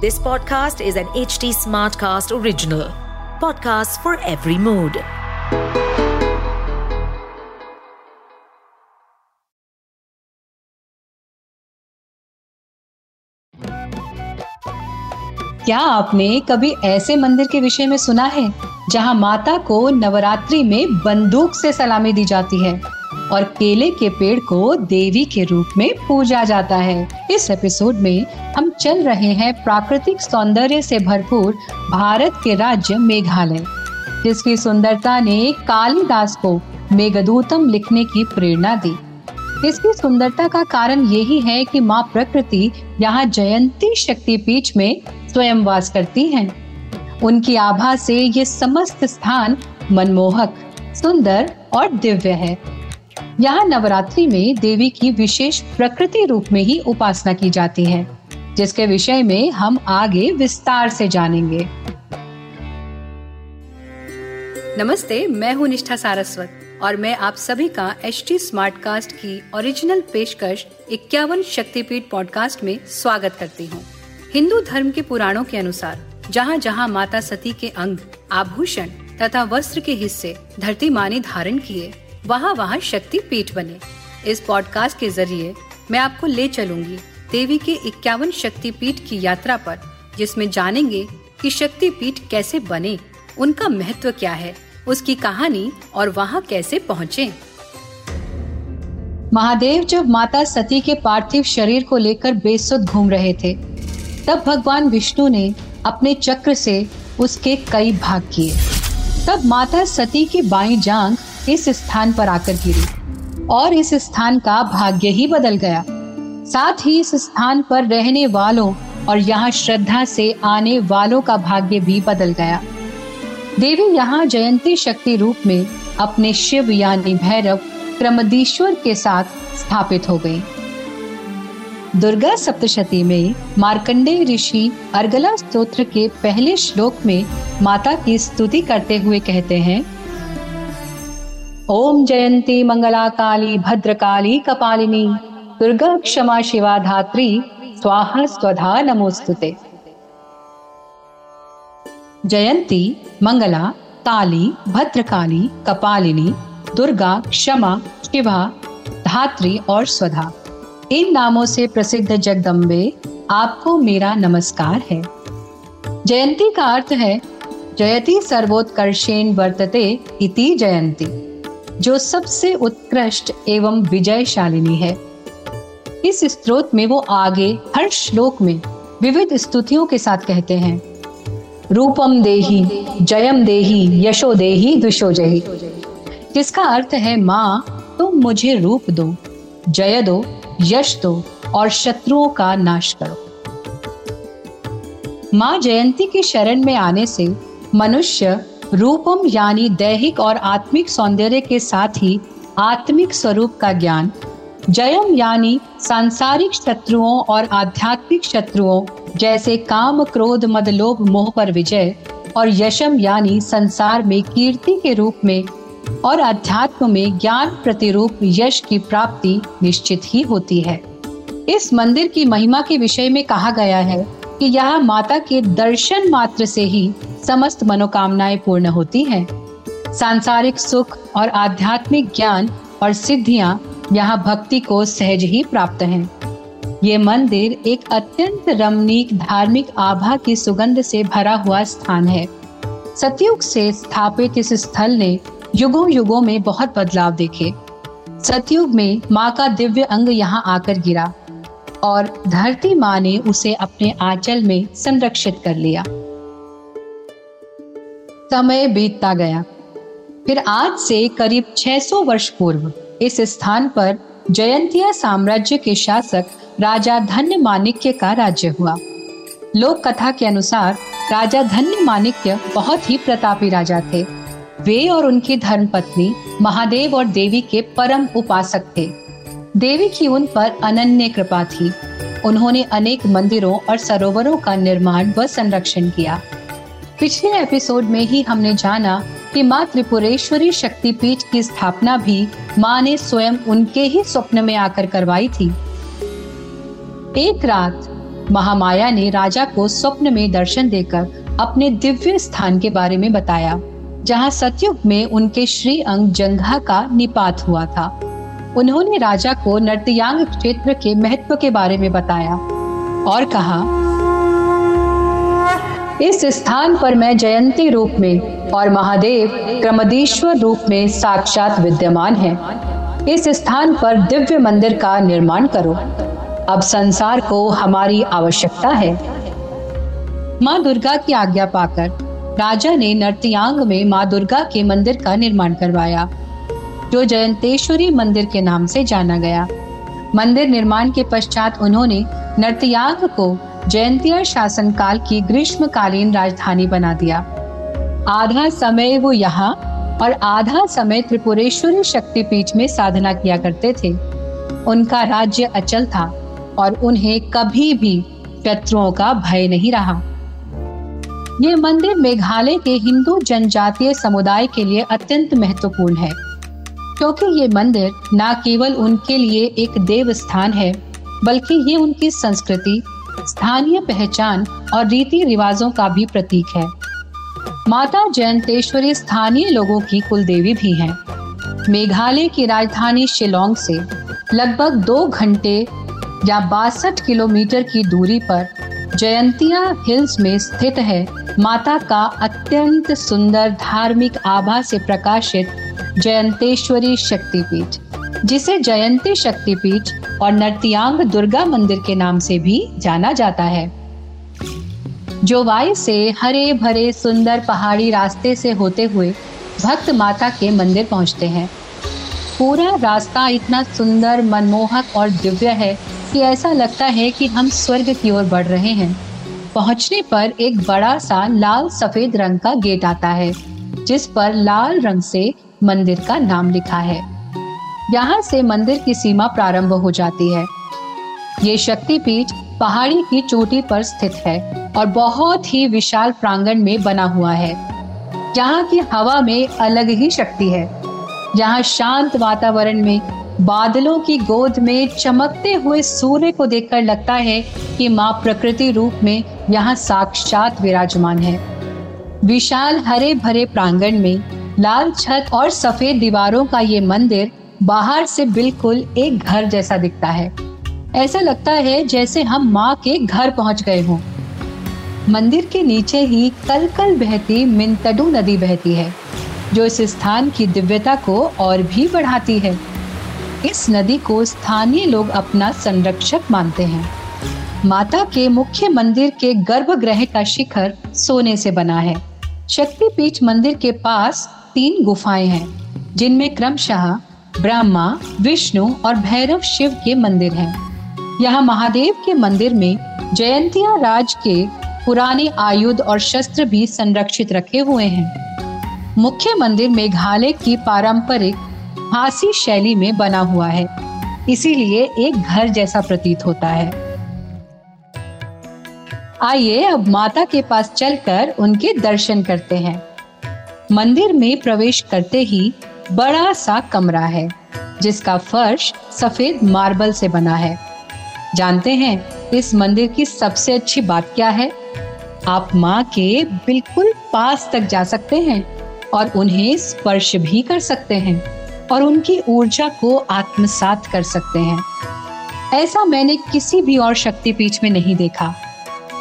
This podcast is an HT Smartcast original. Podcast for every mood. क्या आपने कभी ऐसे मंदिर के विषय में सुना है जहाँ माता को नवरात्रि में बंदूक से सलामी दी जाती है और केले के पेड़ को देवी के रूप में पूजा जाता है। इस एपिसोड में हम चल रहे हैं प्राकृतिक सौंदर्य से भरपूर भारत के राज्य मेघालय, जिसकी सुंदरता ने कालिदास को मेघदूतम लिखने की प्रेरणा दी। इसकी सुंदरता का कारण यही है कि माँ प्रकृति यहाँ जयंती शक्ति पीठ में स्वयं वास करती हैं। उनकी आभा से ये समस्त स्थान मनमोहक, सुंदर और दिव्य है। यहाँ नवरात्रि में देवी की विशेष प्रकृति रूप में ही उपासना की जाती है, जिसके विषय में हम आगे विस्तार से जानेंगे। नमस्ते, मैं हूँ निष्ठा सारस्वत और मैं आप सभी का एच टी स्मार्ट कास्ट की ओरिजिनल पेशकश इक्यावन शक्तिपीठ पॉडकास्ट में स्वागत करती हूँ। हिंदू धर्म के पुराणों के अनुसार जहाँ जहाँ माता सती के अंग, आभूषण तथा वस्त्र के हिस्से धरती माँ ने धारण किए वहाँ वहाँ शक्ति पीठ बने। इस पॉडकास्ट के ज़रिए मैं आपको ले चलूँगी देवी के इक्यावन शक्ति पीठ की यात्रा पर, जिसमें जानेंगे कि शक्ति पीठ कैसे बने, उनका महत्व क्या है, उसकी कहानी और वहाँ कैसे पहुँचे। महादेव जब माता सती के पार्थिव शरीर को लेकर बेसुध घूम रहे थे, तब भगवान विष्णु ने अपने चक्र से उसके कई भाग किए। तब माता सती की बाई जांग इस स्थान पर आकर गिरी और इस स्थान का भाग्य ही बदल गया। साथ ही इस स्थान पर रहने वालों और यहाँ श्रद्धा से आने वालों का भाग्य भी बदल गया। देवी यहाँ जयंती शक्ति रूप में अपने शिव यानी भैरव क्रमदीश्वर के साथ स्थापित हो गई। दुर्गा सप्तशती में मार्कंडेय ऋषि अर्गला स्तोत्र के पहले श्लोक में माता की स्तुति करते हुए कहते हैं ओम जयंती मंगला काली भद्रकाली, कपालिनी, दुर्गा क्षमा शिवा धात्री स्वाहा स्वधा नमोस्तुते। जयंती, मंगला, काली, भद्रकाली, कपालिनी, दुर्गा क्षमा, शिवा, धात्री और स्वधा। इन नामों से प्रसिद्ध जगदम्बे, आपको मेरा नमस्कार है। जयंती का अर्थ है, जयति सर्वोत्कर्षेण वर्तते इति जयंती। जो सबसे उत्कृष्ट एवं विजयशालिनी है। इस स्त्रोत में वो आगे हर श्लोक में विविध स्तुतियों के साथ कहते हैं। रूपम देही, जयम देही, यशो देही, दुशो जही। जिसका अर्थ है, माँ, तुम मुझे रूप दो, जय दो, यश दो और शत्रुओं का नाश करो। माँ जयंती की शरण में आने से मनुष्य रूपम यानी दैहिक और आत्मिक सौंदर्य के साथ ही आत्मिक स्वरूप का ज्ञान, जयम यानी सांसारिक शत्रुओं और आध्यात्मिक शत्रुओं जैसे काम, क्रोध, मद, लोभ, मोह पर विजय और यशम यानी संसार में कीर्ति के रूप में और अध्यात्म में ज्ञान प्रतिरूप यश की प्राप्ति निश्चित ही होती है। इस मंदिर की महिमा के विषय में कहा गया है कि यह माता के दर्शन मात्र से ही समस्त मनोकामनाएँ पूर्ण होती हैं। सांसारिक सुख और आध्यात्मिक ज्ञान और सिद्धियाँ यहाँ भक्ति को सहज ही प्राप्त हैं। ये मंदिर एक अत्यंत रमणीक धार्मिक आभा की सुगंध से भरा हुआ स्थान है सतयुग से स्थापित इस स्थल ने युगों युगों में बहुत बदलाव देखे सतयुग में माँ का दिव्य अंग यहाँ आकर गिरा और धरती माँ ने उसे अपने आंचल में संरक्षित कर लिया। समय बीतता गया। फिर आज से करीब 600 वर्ष पूर्व इस स्थान पर जयंतिया साम्राज्य के शासक राजा धन्य मानिक्य का राज्य हुआ। लोक कथा के अनुसार राजा धन्य मानिक्य बहुत ही प्रतापी राजा थे। वे और उनकी धर्मपत्नी महादेव और देवी के परम उपासक थे। देवी की उन पर अनन्य कृपा थी। उन्होंने अनेक मंदिरों और सरोवरों का निर्माण व संरक्षण किया। पिछले एपिसोड में ही हमने जाना कि माँ त्रिपुरेश्वरी शक्तिपीठ की स्थापना भी माँ ने स्वयं उनके ही स्वप्न में आकर करवाई थी। एक रात, महामाया ने राजा को स्वप्न में दर्शन देकर अपने दिव्य स्थान के बारे में बताया, जहाँ सतयुग में उनके श्री अंग जंघा का निपात हुआ था। उन्होंने राजा को नर्तयांग क्षेत्र के महत्व के बारे में बताया और कहा, इस स्थान पर मैं जयंती रूप में और महादेव क्रमदीश्वर रूप में साक्षात विद्यमान है। इस स्थान पर दिव्य मंदिर का निर्माण करो। अब संसार को हमारी आवश्यकता है। माँ दुर्गा की आज्ञा पाकर राजा ने नर्तयांग में माँ दुर्गा के मंदिर का निर्माण करवाया। जो जयंतेश्वरी मंदिर के नाम से जाना गया। मंदिर निर्माण के पश्चात उन्होंने नर्तयाग को जयंतिया शासनकाल की ग्रीष्मकालीन राजधानी बना दिया। आधा समय वो यहाँ और आधा समय त्रिपुरेश्वरी शक्तिपीठ में साधना किया करते थे। उनका राज्य अचल था और उन्हें कभी भी शत्रुओं का भय नहीं रहा। ये मंदिर मेघालय के हिंदू जनजातीय समुदाय के लिए अत्यंत महत्वपूर्ण है। क्योंकि ये मंदिर न केवल उनके लिए एक देव स्थान है, बल्कि ये उनकी संस्कृति, स्थानीय पहचान और रीति रिवाजों का भी प्रतीक है माता जयंतेश्वरी स्थानीय लोगों की कुल देवी भी हैं। मेघालय की राजधानी शिलोंग से लगभग दो घंटे या बासठ किलोमीटर की दूरी पर जयंतिया हिल्स में स्थित है माता का अत्यंत सुंदर धार्मिक आभा से प्रकाशित जयंतेश्वरी शक्तिपीठ, जिसे जयंती शक्तिपीठ और नर्तियांग दुर्गा मंदिर के नाम से भी जाना जाता है। जोवाई से हरे भरे सुंदर पहाड़ी रास्ते से होते हुए भक्त माता के मंदिर पहुँचते हैं। पूरा रास्ता इतना सुंदर, मनमोहक और दिव्य है कि ऐसा लगता है कि हम स्वर्ग की ओर बढ़ रहे हैं। पहुँचने पर एक बड़ा सा लाल सफ़ेद रंग का गेट आता है, जिस पर लाल रंग से मंदिर का नाम लिखा है। यहाँ से मंदिर की सीमा प्रारंभ हो जाती है। ये शक्तिपीठ पहाड़ी की चोटी पर स्थित है और बहुत ही विशाल प्रांगण में बना हुआ है। यहाँ की हवा में अलग ही शक्ति है। यहाँ शांत वातावरण में बादलों की गोद में चमकते हुए सूर्य को देखकर लगता है कि माँ प्रकृति रूप में यहाँ साक्षात विराजमान है। विशाल हरे भरे प्रांगण में लाल छत और सफ़ेद दीवारों का ये मंदिर बाहर से बिल्कुल एक घर जैसा दिखता है। ऐसा लगता है जैसे हम माँ के घर पहुँच गए हों। मंदिर के नीचे ही कल कल बहती मिंतडू नदी बहती है, जो इस स्थान की दिव्यता को और भी बढ़ाती है। इस नदी को स्थानीय लोग अपना संरक्षक मानते हैं। माता के मुख्य मंदिर के गर्भगृह का शिखर सोने से बना है। शक्तिपीठ मंदिर के पास तीन गुफाएँ हैं, जिनमें क्रमशः ब्रह्मा, विष्णु और भैरव शिव के मंदिर हैं। यहाँ महादेव के मंदिर में जयंतिया राज के पुराने आयुध और शस्त्र भी संरक्षित रखे हुए हैं। मुख्य मंदिर मेघालय की पारंपरिक हासी शैली में बना हुआ है, इसीलिए एक घर जैसा प्रतीत होता है। आइए अब माता के पास चलकर उनके दर्शन करते हैं। मंदिर में प्रवेश करते ही बड़ा सा कमरा है, जिसका फर्श सफ़ेद मार्बल से बना है। जानते हैं इस मंदिर की सबसे अच्छी बात क्या है? आप माँ के बिल्कुल पास तक जा सकते हैं और उन्हें स्पर्श भी कर सकते हैं और उनकी ऊर्जा को आत्मसात कर सकते हैं। ऐसा मैंने किसी भी और शक्तिपीठ में नहीं देखा।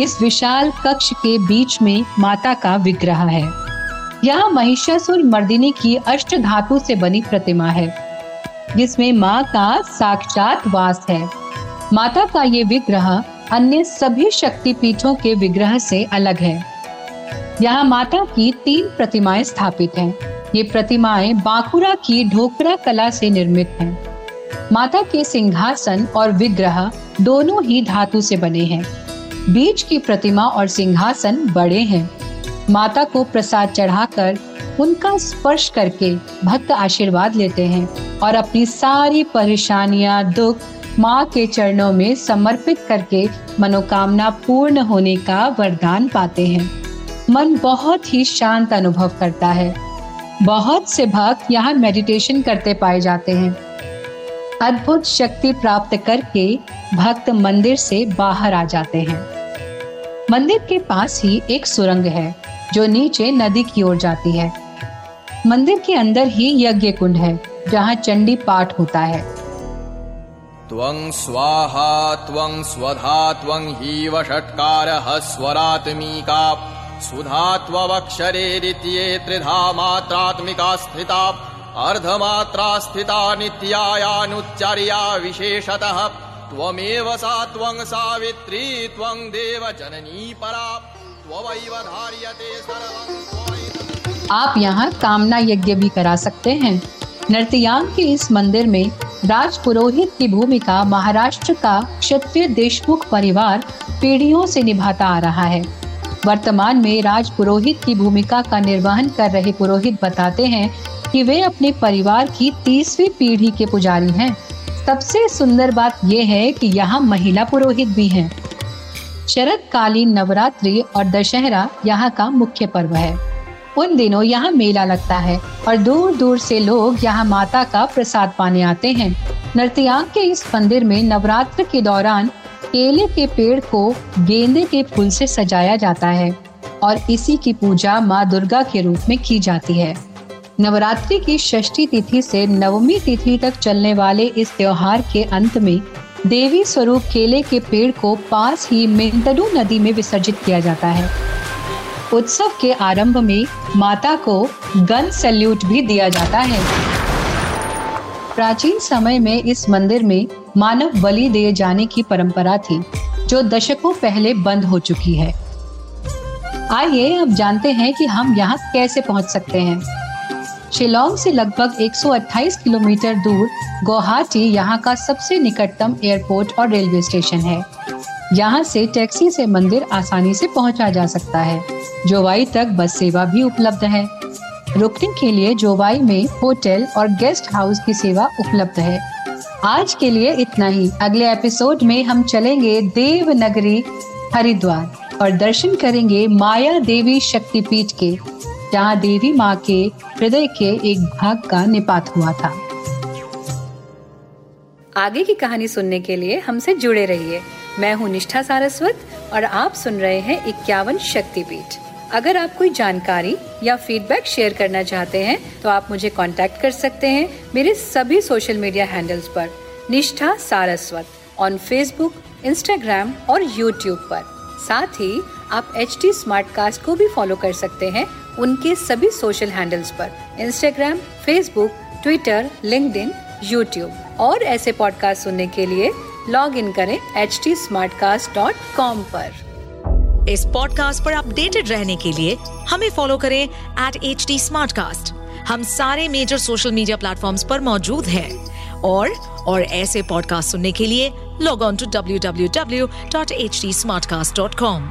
इस विशाल कक्ष के बीच में माता का विग्रह है। यहाँ महिषासुर मर्दिनी की अष्ट धातु से बनी प्रतिमा है, जिसमें माँ का साक्षात वास है माता का ये विग्रह अन्य सभी शक्ति पीठों के विग्रह से अलग है यहाँ माता की तीन प्रतिमाएँ स्थापित हैं। ये प्रतिमाएँ बांकुरा की ढोकरा कला से निर्मित हैं। माता के सिंहासन और विग्रह दोनों ही धातु से बने हैं बीच की प्रतिमा और सिंहासन बड़े हैं माता को प्रसाद चढ़ाकर उनका स्पर्श करके भक्त आशीर्वाद लेते हैं और अपनी सारी परेशानियाँ, दुख माँ के चरणों में समर्पित करके मनोकामना पूर्ण होने का वरदान पाते हैं। मन बहुत ही शांत अनुभव करता है। बहुत से भक्त यहाँ मेडिटेशन करते पाए जाते हैं। अद्भुत शक्ति प्राप्त करके भक्त मंदिर से बाहर आ जाते हैं। मंदिर के पास ही एक सुरंग है। जो नीचे नदी की ओर जाती है। मंदिर के अंदर ही यज्ञ कुंड है, जहाँ चंडी पाठ होता है। त्वं स्वाहा, त्वं स्वधा, त्वं हीव षट्कारः स्वरात्मिका सुधा त्वक्षरे द्वितीये त्रिधा मात्रात्मिका स्थिता, अर्धमात्रा स्थिता नित्यायानुच्चर्या विशेषतः, त्वमेव सा त्वं सावित्री, त्वं देव जननी परा। आप यहाँ कामना यज्ञ भी करा सकते हैं। नर्तियांग के इस मंदिर में राज पुरोहित की भूमिका महाराष्ट्र का क्षत्रिय देशमुख परिवार पीढ़ियों से निभाता आ रहा है। वर्तमान में राज पुरोहित की भूमिका का निर्वहन कर रहे पुरोहित बताते हैं कि वे अपने परिवार की तीसरी पीढ़ी के पुजारी हैं। सबसे सुंदर बात यह है कि यहाँ महिला पुरोहित भी हैं। शरद कालीन नवरात्रि और दशहरा यहाँ का मुख्य पर्व है। उन दिनों यहाँ मेला लगता है और दूर दूर से लोग यहाँ माता का प्रसाद पाने आते हैं। नर्तियांग के इस मंदिर में नवरात्र के दौरान केले के पेड़ को गेंदे के फूल से सजाया जाता है और इसी की पूजा माँ दुर्गा के रूप में की जाती है। नवरात्रि की षष्ठी तिथि से नवमी तिथि तक चलने वाले इस त्योहार के अंत में देवी स्वरूप केले के पेड़ को पास ही मिंतडू नदी में विसर्जित किया जाता है। उत्सव के आरंभ में माता को गन सैल्यूट भी दिया जाता है। प्राचीन समय में इस मंदिर में मानव बलि दिए जाने की परंपरा थी, जो दशकों पहले बंद हो चुकी है। आइए अब जानते हैं कि हम यहाँ कैसे पहुँच सकते हैं। शिलोंग से लगभग 128 किलोमीटर दूर गुवाहाटी यहाँ का सबसे निकटतम एयरपोर्ट और रेलवे स्टेशन है। यहाँ से टैक्सी से मंदिर आसानी से पहुँचा जा सकता है। जोवाई तक बस सेवा भी उपलब्ध है। रुकने के लिए जोवाई में होटल और गेस्ट हाउस की सेवा उपलब्ध है। आज के लिए इतना ही। अगले एपिसोड में हम चलेंगे देव नगरी हरिद्वार और दर्शन करेंगे माया देवी शक्तिपीठ के। जहाँ देवी माँ के हृदय के एक भाग का निपात हुआ था। आगे की कहानी सुनने के लिए हमसे जुड़े रहिए। मैं हूँ निष्ठा सारस्वत और आप सुन रहे हैं इक्यावन शक्तिपीठ अगर आप कोई जानकारी या फीडबैक शेयर करना चाहते हैं तो आप मुझे कांटेक्ट कर सकते हैं मेरे सभी सोशल मीडिया हैंडल्स पर, Nishtha Saraswat on Facebook Instagram और यूट्यूब पर। साथ ही आप एच टी को भी फॉलो कर सकते हैं उनके सभी सोशल हैंडल्स पर Instagram Facebook Twitter link YouTube और ऐसे पॉडकास्ट सुनने के लिए लॉग इन करें एच टी इस पॉडकास्ट पर अपडेटेड रहने के लिए हमें फॉलो करें एट एच टी हम सारे मेजर सोशल मीडिया प्लेटफॉर्म्स पर मौजूद हैं। और और ऐसे पॉडकास्ट सुनने के लिए log on to W W W dot H T smart cast dot com